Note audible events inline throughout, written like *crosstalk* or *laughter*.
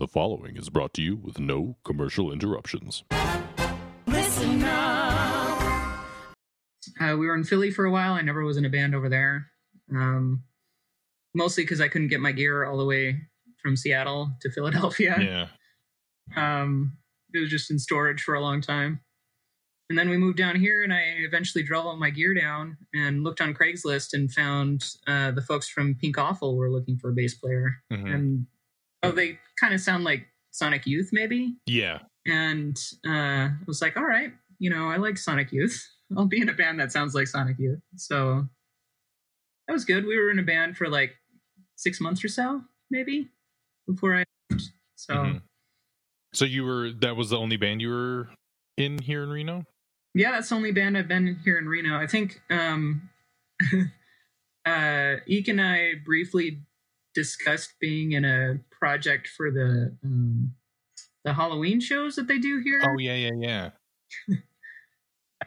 The following is brought to you with no commercial interruptions. Listen up. Uh, we were in Philly for a while. I never was in a band over there. Um, mostly because I couldn't get my gear all the way from Seattle to *laughs* Philadelphia. Yeah. Um, it was just in storage for a long time. And then we moved down here, and I eventually drove all my gear down and looked on Craigslist and found uh, the folks from Pink Awful were looking for a bass player. Mhm. And oh, they kind of sound like Sonic Youth, maybe. Yeah. And uh, I was like, all right, you know, I like Sonic Youth. *laughs* I'll be in a band that sounds like Sonic Youth. So that was good. We were in a band for like six months or so, maybe, before I left. So Mhm. So you were that was the only band you were in here in Reno? yeah, that's the only band I've been here in Reno. I think um, *laughs* uh, Eek and I briefly discussed being in a project for the um, the Halloween shows that they do here. Oh yeah, yeah, yeah.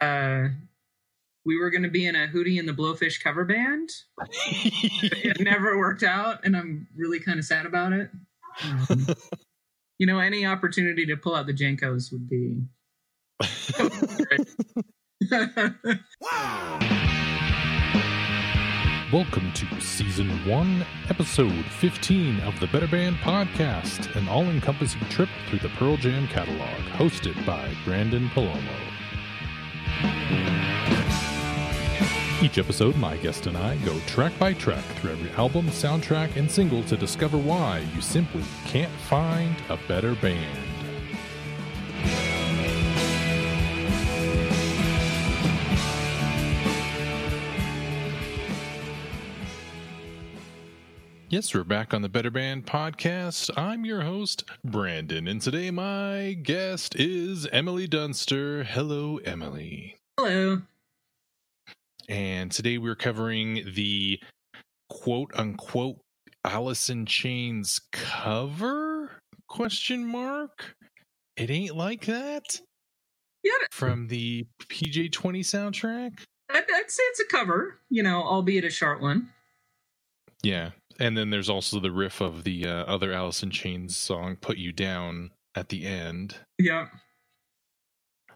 *laughs* uh, we were going to be in a Hootie and the Blowfish cover band. *laughs* It never worked out, and I'm really kind of sad about it. Um, *laughs* you know, any opportunity to pull out the Jankos would be. Welcome to season one, episode 15 of the Better Band Podcast, an all encompassing trip through the Pearl Jam catalog, hosted by Branden Palomo. Each episode, my guest and I go track by track through every album, soundtrack, and single to discover why you simply can't find a better band. Yes, we're back on the Better Band podcast. I'm your host, Branden, and today my guest is Emily Dunster. Hello, Emily. Hello. And today we're covering the quote unquote Alice in Chains cover? Question mark. It ain't like that Yeah, from the PJ Twenty soundtrack. I'd, I'd say it's a cover, you know, albeit a short one. Yeah, and then there's also the riff of the uh, other Alice in Chains song "Put You Down" at the end. Yeah.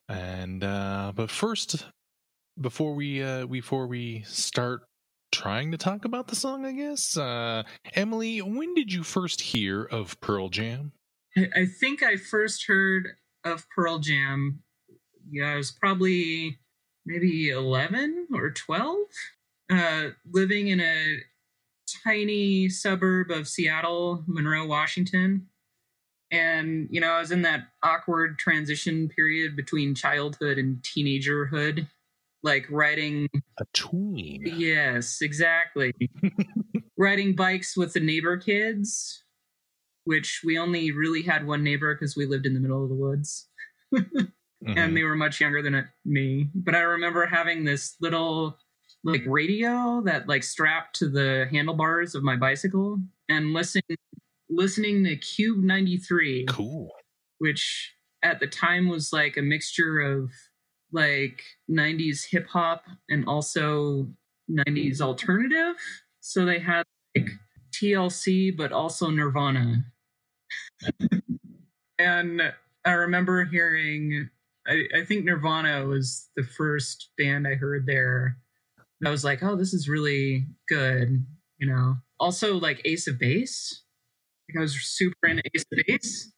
And uh but first before we uh before we start trying to talk about the song, I guess, uh Emily, when did you first hear of Pearl Jam? I, I think I first heard of Pearl Jam. Yeah, I was probably maybe 11 or 12, uh, living in a tiny suburb of Seattle, Monroe, Washington. And, you know, I was in that awkward transition period between childhood and teenagerhood, like riding A tween. Yes, exactly. *laughs* Riding bikes with the neighbor kids, which we only really had one neighbor because we lived in the middle of the woods Mhm. *laughs* and they were much younger than me. But I remember having this little like mm-hmm. radio that like strapped to the handlebars of my bicycle and listening listening to KUBE 93 Cool. which at the time was like a mixture of like 90s hip hop and also 90s alternative. So they had like TLC, but also Nirvana. *laughs* and I remember hearing, I, I think Nirvana was the first band I heard there. I was like, oh, this is really good, you know. Also, like Ace of Base. I was super into Ace of Base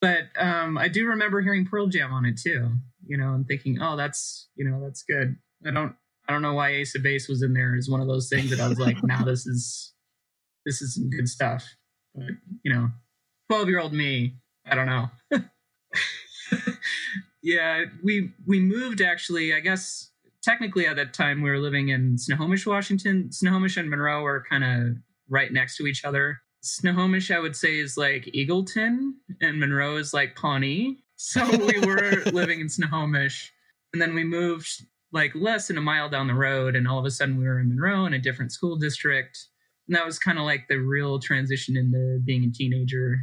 but um, I do remember hearing Pearl Jam on it too, you know, and thinking, oh, that's you know, that's good. I don't, I don't know why Ace of Base was in there. Is one of those things that I was like, *laughs* now this is, this is some good stuff. But you know, twelve year old me, I don't know. *laughs* yeah, we we moved actually. I guess technically at that time we were living in Snohomish, Washington. Snohomish and Monroe are kind of right next to each other. Snohomish, I would say, is like Eagleton, and Monroe is like Pawnee. So we *laughs* were living in Snohomish, and then we moved like less than a mile down the road, and all of a sudden we were in Monroe in a different school district. And that was kind of like the real transition into being a teenager,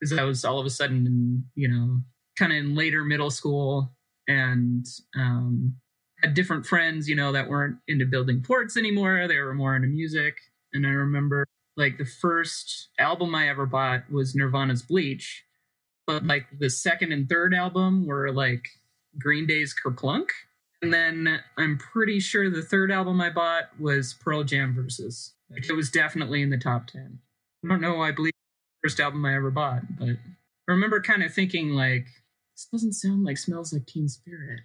because I was all of a sudden, in, you know, kind of in later middle school, and um, had different friends, you know, that weren't into building forts anymore. They were more into music. And I remember like the first album I ever bought was Nirvana's Bleach, but like the second and third album were like Green Day's Kerplunk. And then I'm pretty sure the third album I bought was Pearl Jam Versus. Like, it was definitely in the top 10. I don't know, I believe the first album I ever bought, but I remember kind of thinking, like, this doesn't sound like Smells Like Teen Spirit.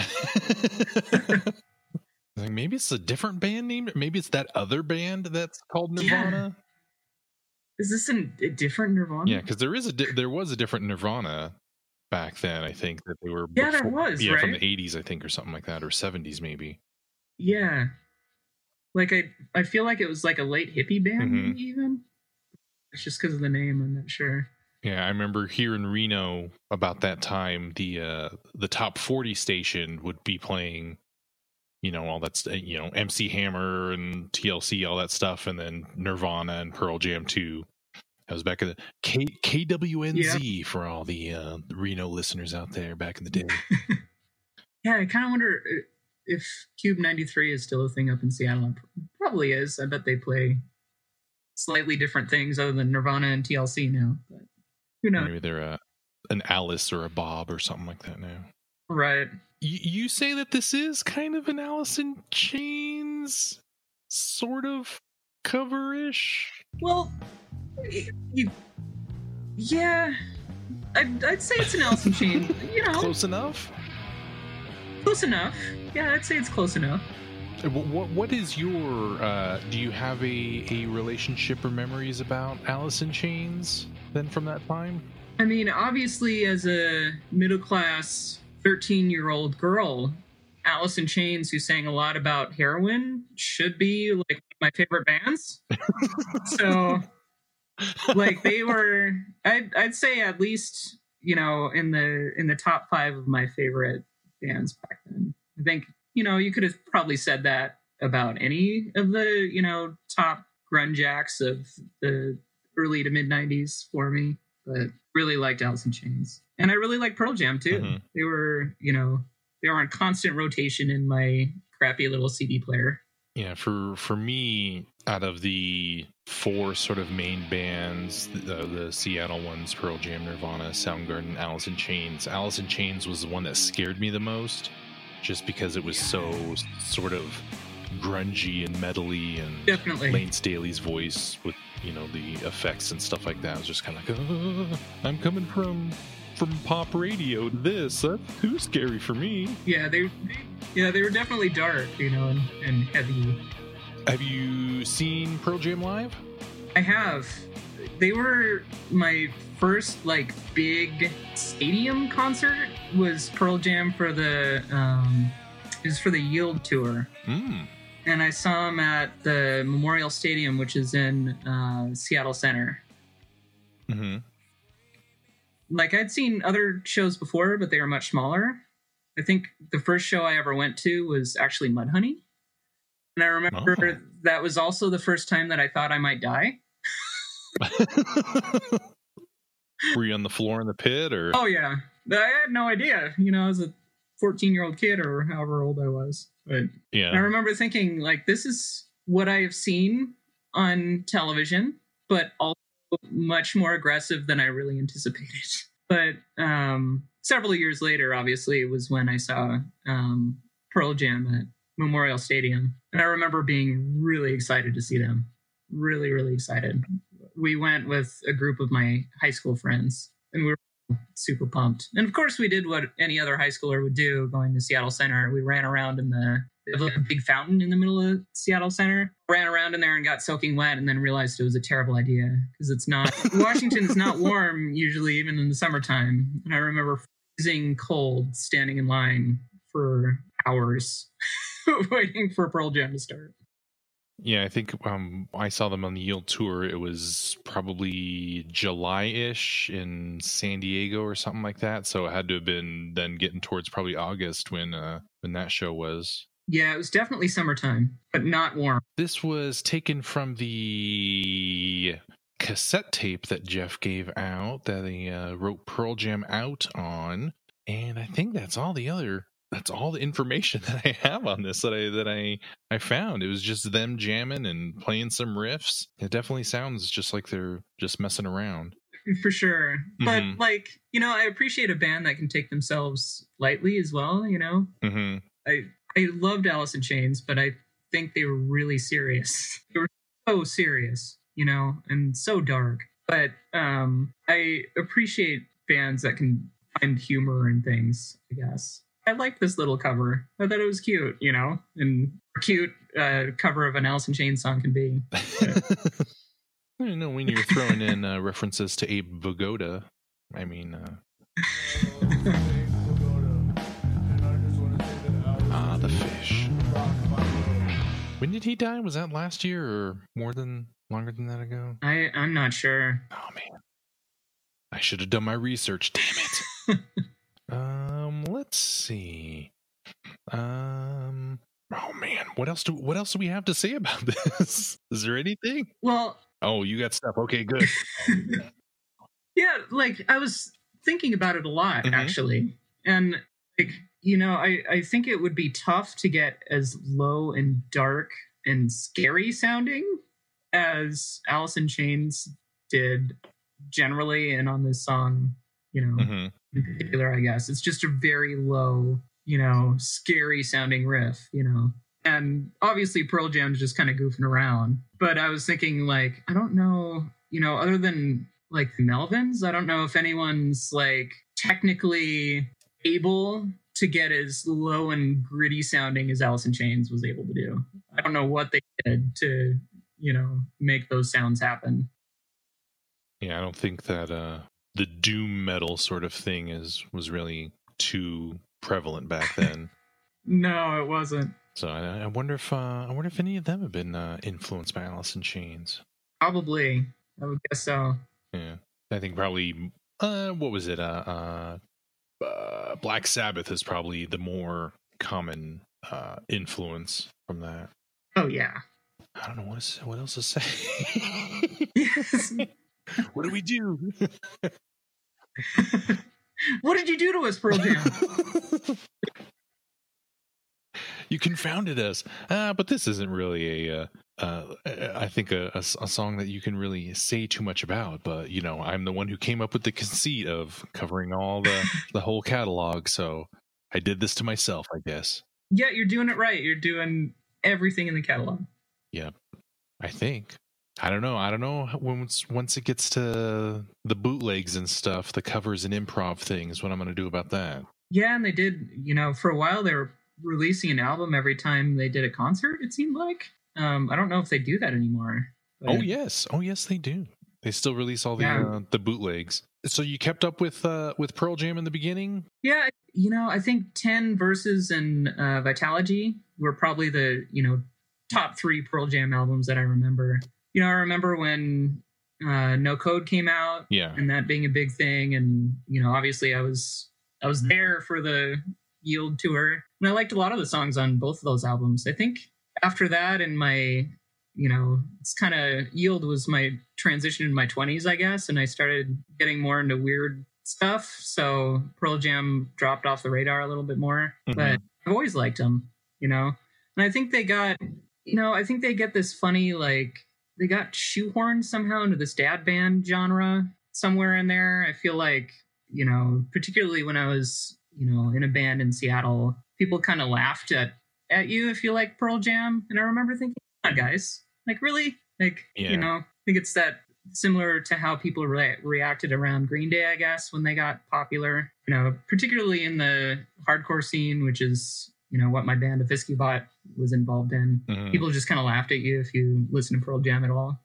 *laughs* like maybe it's a different band name. Maybe it's that other band that's called Yeah. Nirvana. Is this an, a different Nirvana? Yeah, because there is a di- there was a different Nirvana back then. I think that they were Yeah, there was, yeah from the eighties, I think, or something like that, or seventies maybe. Yeah. Like I I feel like it was like a late hippie band Mhm. maybe even. It's just because of the name, I'm not sure. Yeah, I remember here in Reno about that time, the uh the top forty station would be playing, you know, all that's you know MC Hammer and TLC, all that stuff, and then Nirvana and Pearl Jam too. That was back in the K KWNZ for all the uh, Reno listeners out there back in the day. *laughs* Yeah, I kind of wonder uh, if KUBE 93 is still a thing up in Seattle. It probably is. I bet they play slightly different things other than Nirvana and TLC now, but who knows? Maybe they're a, an Alice or a Bob or something like that now. Right. You, you say that this is kind of an Alice in Chains sort of coverish. Well, you, yeah, I'd, I'd say it's an Alice in Chains. *laughs* You know, close. Enough. Close enough. Yeah, I'd say it's close enough. What, what what is your? Uh, do you have a a relationship or memories about Alice in Chains then from that time? I mean, obviously, as a middle class 13 year old girl, Alice in Chains, who sang a lot about heroin, should be like my favorite bands. *laughs* so, like, they were, I'd, I'd say at least, you know, in the in the top five of my favorite bands back then. I think, you know, you could have probably said that about any of the, you know, top grunge acts of the early to mid 90s for me but really liked Alice in Chains. And I really like Pearl Jam too. Mhm. They were, you know, they were on constant rotation in my crappy little CD player. Yeah, for for me, out of the four sort of main bands, the, the Seattle ones, Pearl Jam, Nirvana, Soundgarden, Alice in Chains. Alice in Chains was the one that scared me the most, just because it was so sort of grungy and metally, and Definitely. Layne Staley's voice with you know the effects and stuff like that was just kind of like, "Uh, I'm coming from from pop radio to this. That's too scary for me. Yeah, they, they yeah, they were definitely dark, you know, and, and heavy. Have you seen Pearl Jam live? I have. They were my first like big stadium concert was Pearl Jam for the um it was for the Yield tour. Hmm. And I saw him at the Memorial Stadium, which is in uh, Seattle Center. hmm Like I'd seen other shows before, but they were much smaller. I think the first show I ever went to was actually Mudhoney, and I remember Oh. that was also the first time that I thought I might die. *laughs* Were you on the floor in the pit or? Oh yeah, I had no idea. You know, I was a 14 year old kid or however old I was, but I remember thinking like, this is what I have seen on television, but also much more aggressive than I really anticipated. *laughs* But um, several years later, obviously, it was when I saw um, Pearl Jam at Memorial Stadium, and I remember being really excited to see them. Really, really excited. We went with a group of my high school friends, and we were super pumped. And of course, we did what any other high schooler would do going to Seattle Center. We ran around in the a big fountain in the middle of Seattle Center. Ran around in there and got soaking wet, and then realized it was a terrible idea because it's not Washington's not warm usually, even in the summertime. And I remember freezing cold, standing in line for hours, *laughs* waiting for Pearl Jam to start. Yeah, I think um, I saw them on the Yield tour. It was probably July-ish in San Diego or something like that. So it had to have been then getting towards probably August when uh, when that show was. Yeah, it was definitely summertime, but not warm. This was taken from the cassette tape that Jeff gave out that he uh, wrote Pearl Jam out on, and I think that's all the other that's all the information *laughs* that I have on this that I that I I found. It was just them jamming and playing some riffs. It definitely sounds just like they're just messing around. for sure. But Mhm. like, you know, I appreciate a band that can take themselves lightly as well, you know. hmm I I loved Alice in Chains, but I think they were really serious. *laughs* They were so serious, you know, and so dark. But um I appreciate bands that can find humor in things, I guess. I liked this little cover. I thought it was cute, you know, and cute uh, cover of an Alice in Chains song can be. *laughs* I don't know when you're throwing in uh, references to Abe Vigoda. I mean, uh, *laughs* ah, the fish. When did he die? Was that last year or more than longer than that ago? I I'm not sure. Oh man, I should have done my research. Damn it. *laughs* um, let's see. Um, oh man, what else do what else do we have to say *laughs* about this? Is there anything? Well, Oh, you got stuff. Okay, good. *laughs* yeah, like I was thinking about it a lot Mhm. actually. And like, you know, I I think it would be tough to get as low and dark and scary sounding as Alice in Chains did generally and on this song, you know, hmm in particular, I guess. It's just a very low, you know, scary sounding riff, you know. And obviously Pearl Jam's just kind of goofing around. But I was thinking like, I don't know, you know, other than like the Melvins, I don't know if anyone's like technically able to get as low and gritty sounding as Alice in Chains was able to do. I don't know what they did to, you know, make those sounds happen. Yeah, I don't think that uh the doom metal sort of thing is was really too prevalent back then. *laughs* No, it wasn't. so I, I wonder if uh, I wonder if any of them have been uh, influenced by Alice in Chains. Probably. I would guess so. Yeah, I think probably. Uh, what was it? Uh, uh, uh, Black Sabbath is probably the more common uh influence from that. Oh yeah. I don't know what is, what else to say. Yes. *laughs* *laughs* what do we do? *laughs* what did you do to us, Pearl Jam? you confounded us. Uh, but this isn't really a, uh, uh, I think—a song that you can really say too much about. But you know, I'm the one who came up with the conceit of covering all the *laughs* the whole catalog. So I did this to myself, I guess. yeah, you're doing it right. You're doing everything in the catalog. Yeah, I think. I don't know. I don't know once once it gets to the bootlegs and stuff, the covers and improv things. What I'm going to do about that? Yeah, and they did, you know, for a while they were releasing an album every time they did a concert, it seemed like. Um, I don't know if they do that anymore. but- Oh yes, oh yes, they do. They still release all the Yeah. uh, the bootlegs. So you kept up with uh, with Pearl Jam in the beginning. Yeah, you know, I think 10 Versus and uh, Vitalogy were probably the, you know, top three Pearl Jam albums that I remember. You know, I remember when uh, No Code came out Yeah, and that being a big thing. And, you know, obviously I was, I was there for the Yield tour and I liked a lot of the songs on both of those albums. I think after that and my, you know, it's kind of Yield was my transition in my 20s, I guess. And I started getting more into weird stuff. So Pearl Jam dropped off the radar a little bit more, Mhm. but I've always liked them, you know. And I think they got, you know, I think they get this funny like they got shoehorned somehow into this dad band genre somewhere in there. I feel like, you know, particularly when I was, you know, in a band in Seattle, people kind of laughed at at you if you like Pearl Jam, and I remember thinking, "Come on, guys, like really, like Yeah. you know, I think it's that." Similar to how people re- reacted around Green Day, I guess, when they got popular. You know, particularly in the hardcore scene, which is you know what my band Avisky Bot was involved in Mhm. people just kind of laughed at you if you listen to Pearl Jam at all.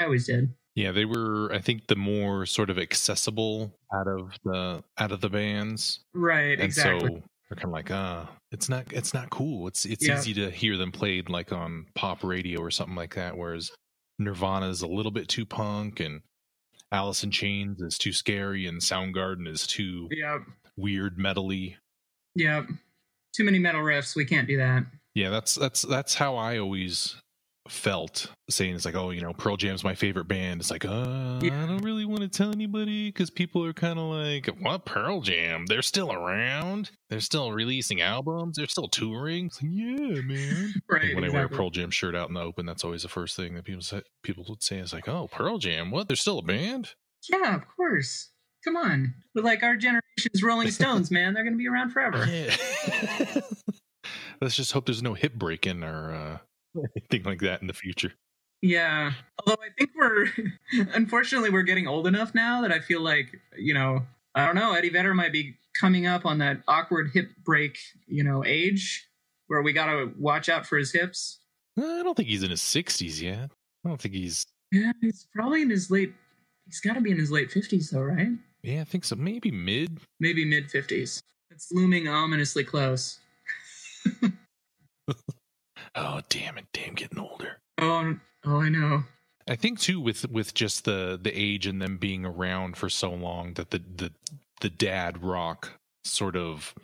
I always did. yeah. They were, I think, the more sort of accessible out of the out of the bands, Right, and exactly. so they're kind of like, ah, it's not it's not cool. It's it's Yeah. easy to hear them played like on pop radio or something like that. Whereas Nirvana is a little bit too punk, and Alice in Chains is too scary, and Soundgarden is too yep. weird metally. Yep. Too many metal riffs. We can't do that. Yeah, that's that's that's how I always felt saying it's like, oh, you know, Pearl Jam's my favorite band. It's like, uh, Yeah. I don't really want to tell anybody because people are kind of like, what Pearl Jam? They're still around. They're still releasing albums. They're still touring. It's like, yeah, man. *laughs* Right. when I wear a. Pearl Jam shirt out in the open, that's always the first thing that people say. People would say, "It's like, oh, Pearl Jam. What? They're still a band." Yeah, of course. Come on. But like our generation's Rolling *laughs* Stones, man, they're gonna be around forever. Yeah. *laughs* Let's just hope there's no hip breaking or uh, *laughs* anything like that in the future. Yeah. Although I think we're unfortunately we're getting old enough now that I feel like, you know, I don't know, Eddie Vedder might be coming up on that awkward hip break, you know, age where we gotta watch out for his hips. I don't think he's in his 60s yet. I don't think he's. Yeah, he's probably in his late he's gotta be in his late fifties though, right? Yeah, I think so. Maybe mid. Maybe mid fifties. It's looming ominously close. *laughs* Oh, damn it! Damn, getting older. Oh oh I know. I think too with with just the the age and them being around for so long that the the the dad rock sort of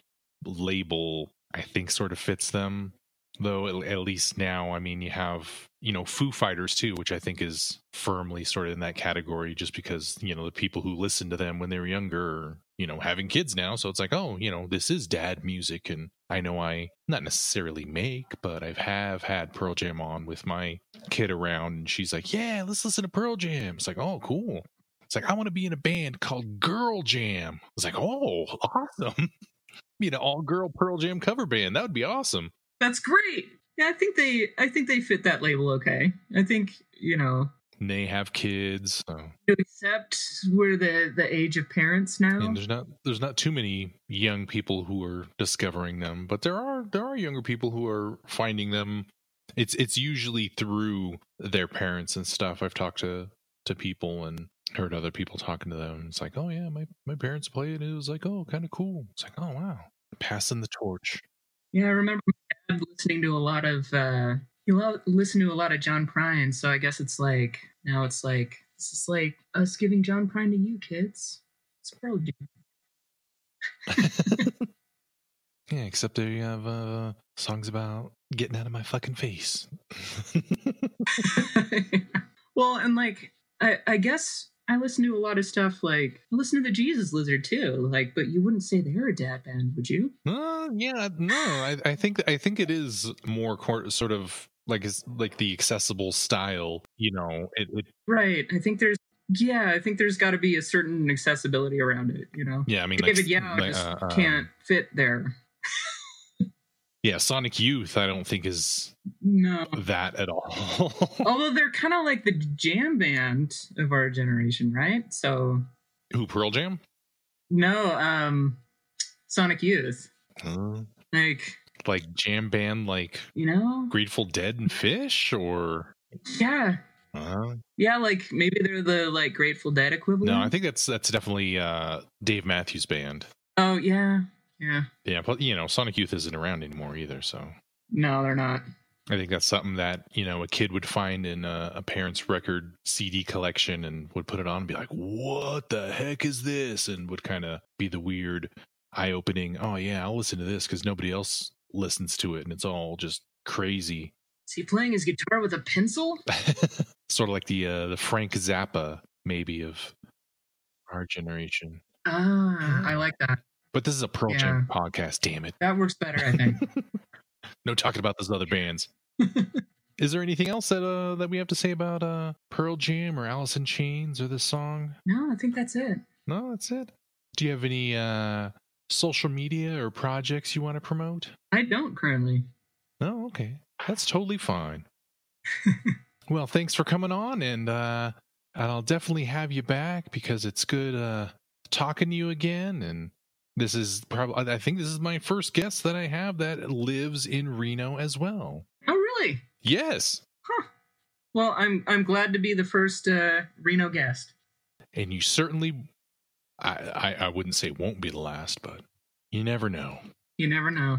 label I think sort of fits them though at, least now I mean you have you know Foo Fighters too which I think is firmly sort of in that category just because you know the people who listened to them when they were younger you know having kids now so it's like oh you know this is dad music and I know I not necessarily make but I've have had Pearl Jam on with my kid around and she's like, Yeah, let's listen to Pearl Jam. It's like, Oh, cool. It's like, I want to be in a band called Girl Jam. It's like, Oh, *laughs* awesome. be an all girl Pearl Jam cover band. That would be awesome. That's great. Yeah, I think they I think they fit that label okay. I think, you know, they have kids. So to accept we're the the age of parents now. and there's not there's not too many young people who are discovering them, but there are there are younger people who are finding them. It's it's usually through their parents and stuff. I've talked to to people and heard other people talking to them. It's like, oh yeah, my my parents played. It was like, oh, kind of cool. It's like, oh wow, passing the torch. Yeah, I remember listening to a lot of uh he lo- listened to a lot of John Prine, so I guess it's like now it's like this is like us giving John Prine to you kids. It's Pearl *laughs* *laughs* Yeah, except there you have uh, songs about getting out of my fucking face. Jam. *laughs* well, and like I I guess I listen to a lot of stuff like I listen to the Jesus Lizard too, like but you wouldn't say they're a dad band, would you? Uh, yeah, no, I, I think I think it is more cor- sort of like like the accessible style. You know, it, it Right. I think there's yeah, I think there's got to be a certain accessibility around it, you know. yeah. I mean, like, David Yow like, just uh, um, can't fit there. Yeah, Sonic Youth, I don't think is No. that at all. *laughs* Although they're kind of like the jam band of our generation, right? So Who Pearl Jam? no, um Sonic Youth. Uh, Like, like jam band, like you know? Grateful Dead and Phish, or Yeah. uh, Yeah, like maybe they're the like Grateful Dead equivalent. no? I think that's that's definitely uh, Dave Matthews Band. Oh, yeah. Yeah. Yeah, but you know, Sonic Youth isn't around anymore either, so No, they're not. I think that's something that you know a kid would find in a, a parent's record CD collection and would put it on and be like, "What the heck is this?" and would kind of be the weird, eye-opening. Oh yeah, I'll listen to this because nobody else listens to it, and it's all just crazy. Is he playing his guitar with a pencil? *laughs* sort of like the uh, the Frank Zappa maybe of our generation. Ah, I like that. But this is a Pearl Jam podcast. Damn it! That works better, I think. *laughs* No talking about those other bands. *laughs* Is there anything else that uh that we have to say about uh Pearl Jam or Alice in Chains or this song? no, I think that's it. No, that's it. Do you have any uh social media or projects you want to promote? I don't currently. No, okay. That's totally fine. *laughs* well, thanks for coming on and uh I'll definitely have you back because it's good uh talking to you again and this is probably I think this is my first guest that I have that lives in Reno as well. Oh, really? Yes. Huh. Well, I'm I'm glad to be the first uh, Reno guest. and you certainly I, I i wouldn't say won't be the last but you never know You never know.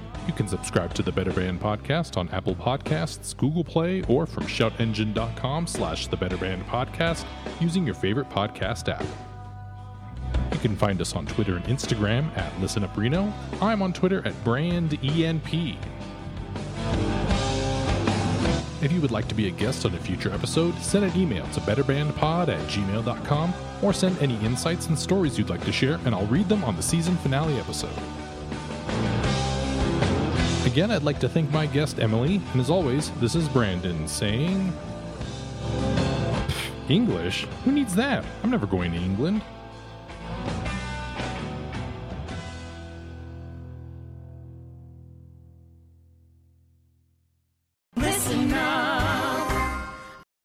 You can subscribe to the Better Band podcast on Apple Podcasts, Google Play, or from shoutengine.com slash the Better Band podcast using your favorite podcast app. You can find us on Twitter and Instagram at ListenUpReno. I'm on Twitter at BrandENP. If you would like to be a guest on a future episode, send an email to betterbandpod at gmail.com or send any insights and stories you'd like to share, and I'll read them on the season finale episode. Again, I'd like to thank my guest, Emily, and as always, this is Branden saying. English? Who needs that? I'm never going to England.